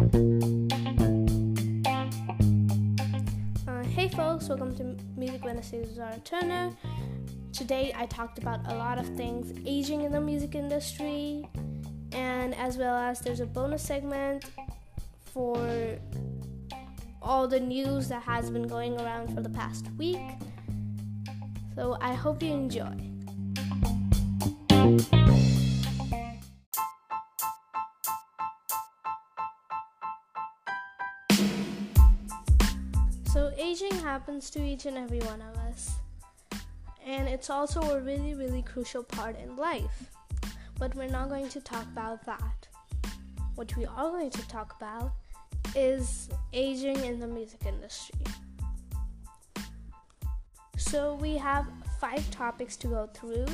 Uh, hey folks, welcome to Music Wednesdays with Zara Turner. Today I talked about a lot of things aging in the music industry, and as well as there's a bonus segment for all the news that has been going around for the past week. So I hope you enjoy. Happens to each and every one of us, and it's also a really, really crucial part in life. But we're not going to talk about that. What we are going to talk about is aging in the music industry. So, we have five topics to go through.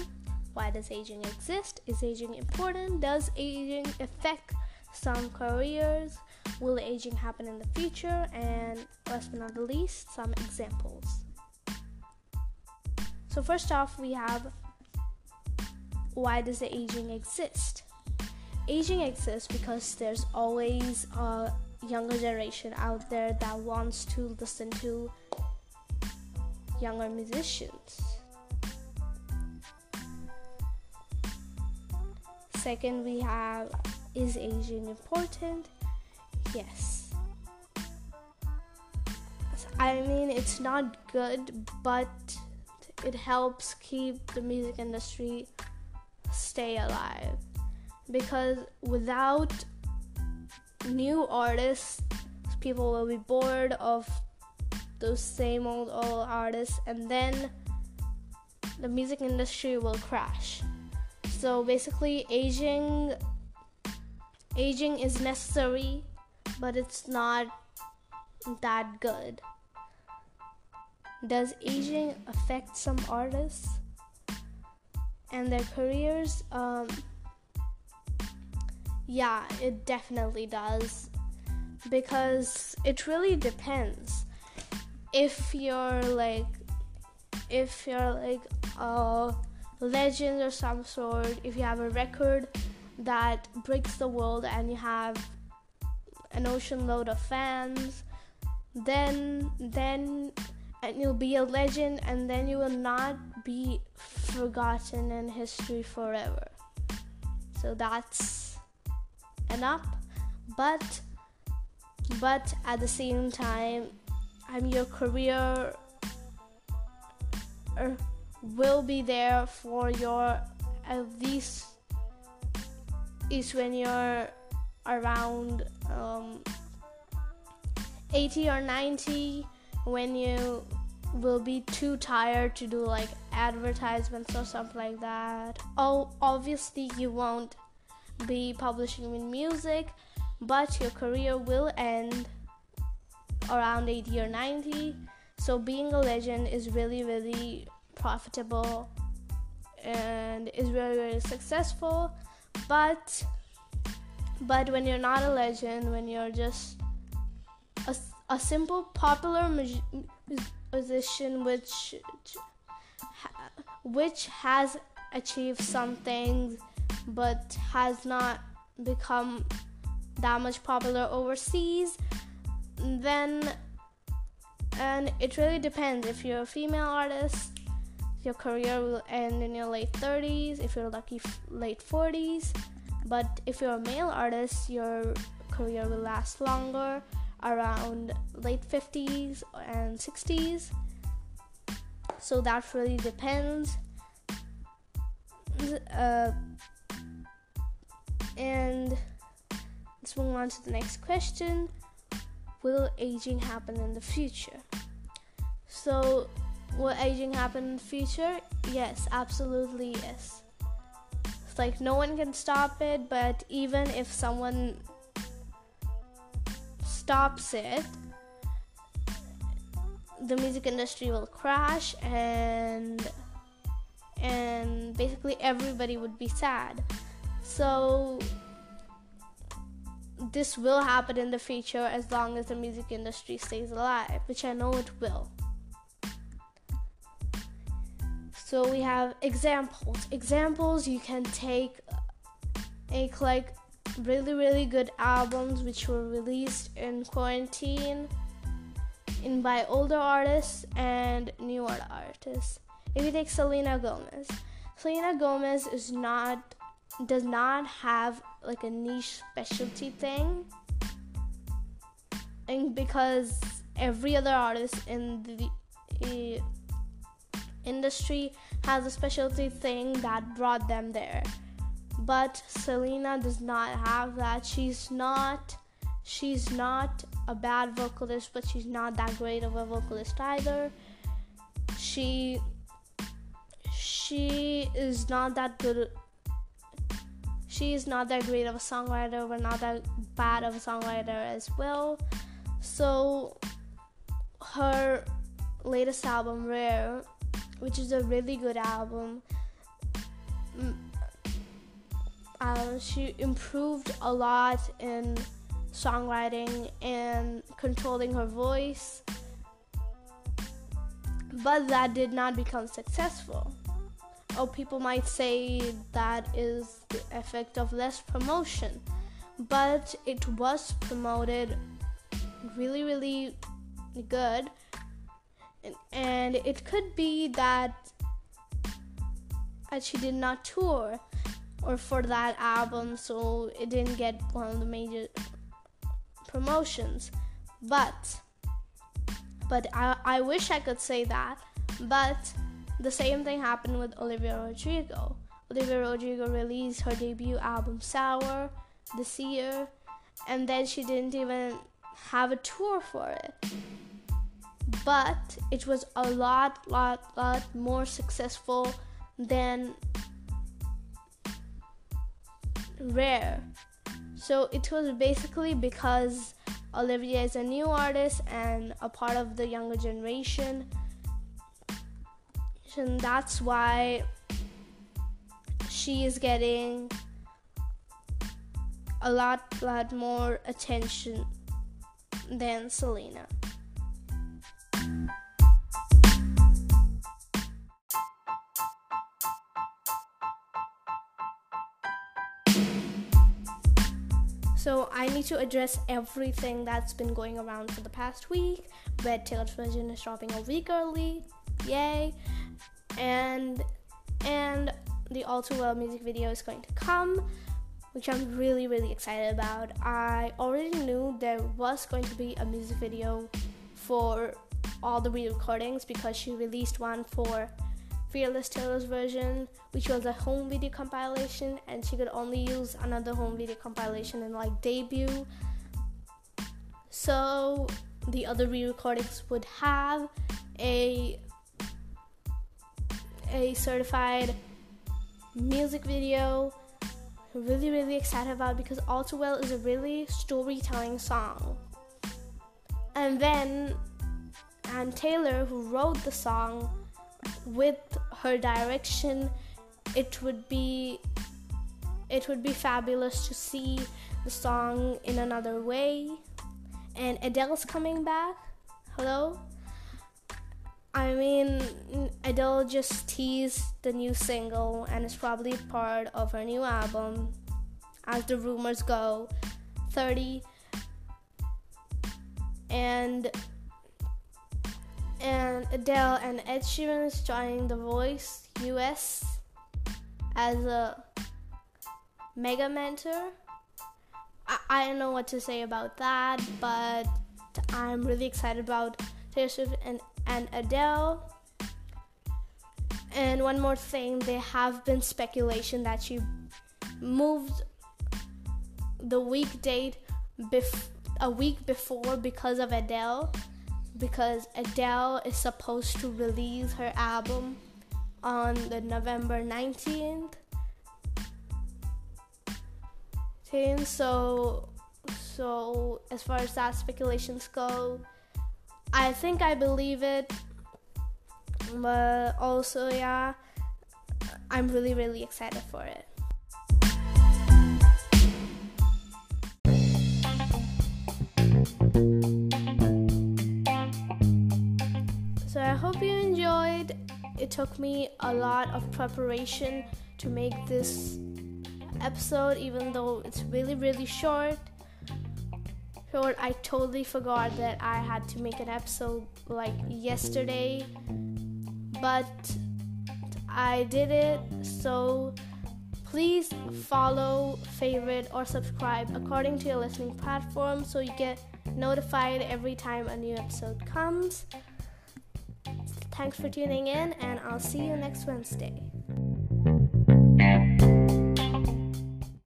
Why does aging exist? Is aging important? Does aging affect some careers? Will aging happen in the future? And last but not the least, some examples. So, first off, we have why does the aging exist? Aging exists because there's always a younger generation out there that wants to listen to younger musicians. Second, we have is aging important? Yes. I mean, it's not good, but it helps keep the music industry stay alive because without new artists, people will be bored of those same old old artists, and then the music industry will crash. So basically, aging aging is necessary, but it's not that good. Does aging affect some artists and their careers? Um, yeah, it definitely does because it really depends. If you're like, if you're like a legend or some sort, if you have a record that breaks the world and you have an ocean load of fans, then then and you'll be a legend and then you will not be forgotten in history forever. So that's enough. But but at the same time, I'm your career er, will be there for your at least is when you're around um, 80 or 90 when you will be too tired to do like advertisements or something like that. Oh obviously you won't be publishing in music but your career will end around 80 or 90 so being a legend is really really profitable and is really really successful but but when you're not a legend when you're just a, a simple popular musician which which has achieved some things but has not become that much popular overseas then and it really depends. If you're a female artist your career will end in your late 30s if you're lucky late 40s but if you're a male artist your career will last longer around late 50s and 60s so that really depends uh, and let's move on to the next question will aging happen in the future so will aging happen in the future? Yes, absolutely yes. Like no one can stop it, but even if someone stops it, the music industry will crash and and basically everybody would be sad. So this will happen in the future as long as the music industry stays alive, which I know it will. So we have examples. Examples you can take take like really, really good albums which were released in quarantine in by older artists and newer artists. If you take Selena Gomez, Selena Gomez is not does not have like a niche specialty thing. And because every other artist in the uh, industry has a specialty thing that brought them there. But Selena does not have that. She's not she's not a bad vocalist, but she's not that great of a vocalist either. She she is not that good. She is not that great of a songwriter, but not that bad of a songwriter as well. So her latest album, Rare, which is a really good album, uh, she improved a lot in songwriting and controlling her voice, but that did not become successful. Or people might say that is the effect of less promotion, but it was promoted really, really good, and it could be that she did not tour or for that album so it didn't get one of the major promotions. But but I, I wish I could say that. But the same thing happened with Olivia Rodrigo. Olivia Rodrigo released her debut album Sour this year, and then she didn't even have a tour for it. But it was a lot, lot, lot more successful than Rare. So it was basically because Olivia is a new artist and a part of the younger generation. And that's why she is getting a lot, lot more attention than Selena. Need to address everything that's been going around for the past week. Red Taylor's version is dropping a week early. Yay. And and the All Too Well music video is going to come, which I'm really, really excited about. I already knew there was going to be a music video for all the re recordings because she released one for Fearless Taylor's version, which was a home video compilation, and she could only use another home video compilation in like debut. So the other re-recordings would have a a certified music video. Really, really excited about because All Too Well is a really storytelling song. And then Ann Taylor, who wrote the song with her direction it would be it would be fabulous to see the song in another way. And Adele's coming back. Hello? I mean Adele just teased the new single and it's probably part of her new album. As the rumors go 30 and and Adele and Ed Sheeran is joining The Voice US as a mega mentor. I, I don't know what to say about that, but I'm really excited about Taylor Swift and, and Adele. And one more thing, there have been speculation that she moved the week date bef- a week before because of Adele because Adele is supposed to release her album on the November 19th. So, so as far as that speculations go, I think I believe it, but also yeah, I'm really really excited for it. Hope you enjoyed. It took me a lot of preparation to make this episode, even though it's really, really short. Short, I totally forgot that I had to make an episode like yesterday, but I did it. So please follow, favorite, or subscribe according to your listening platform so you get notified every time a new episode comes. Thanks for tuning in, and I'll see you next Wednesday.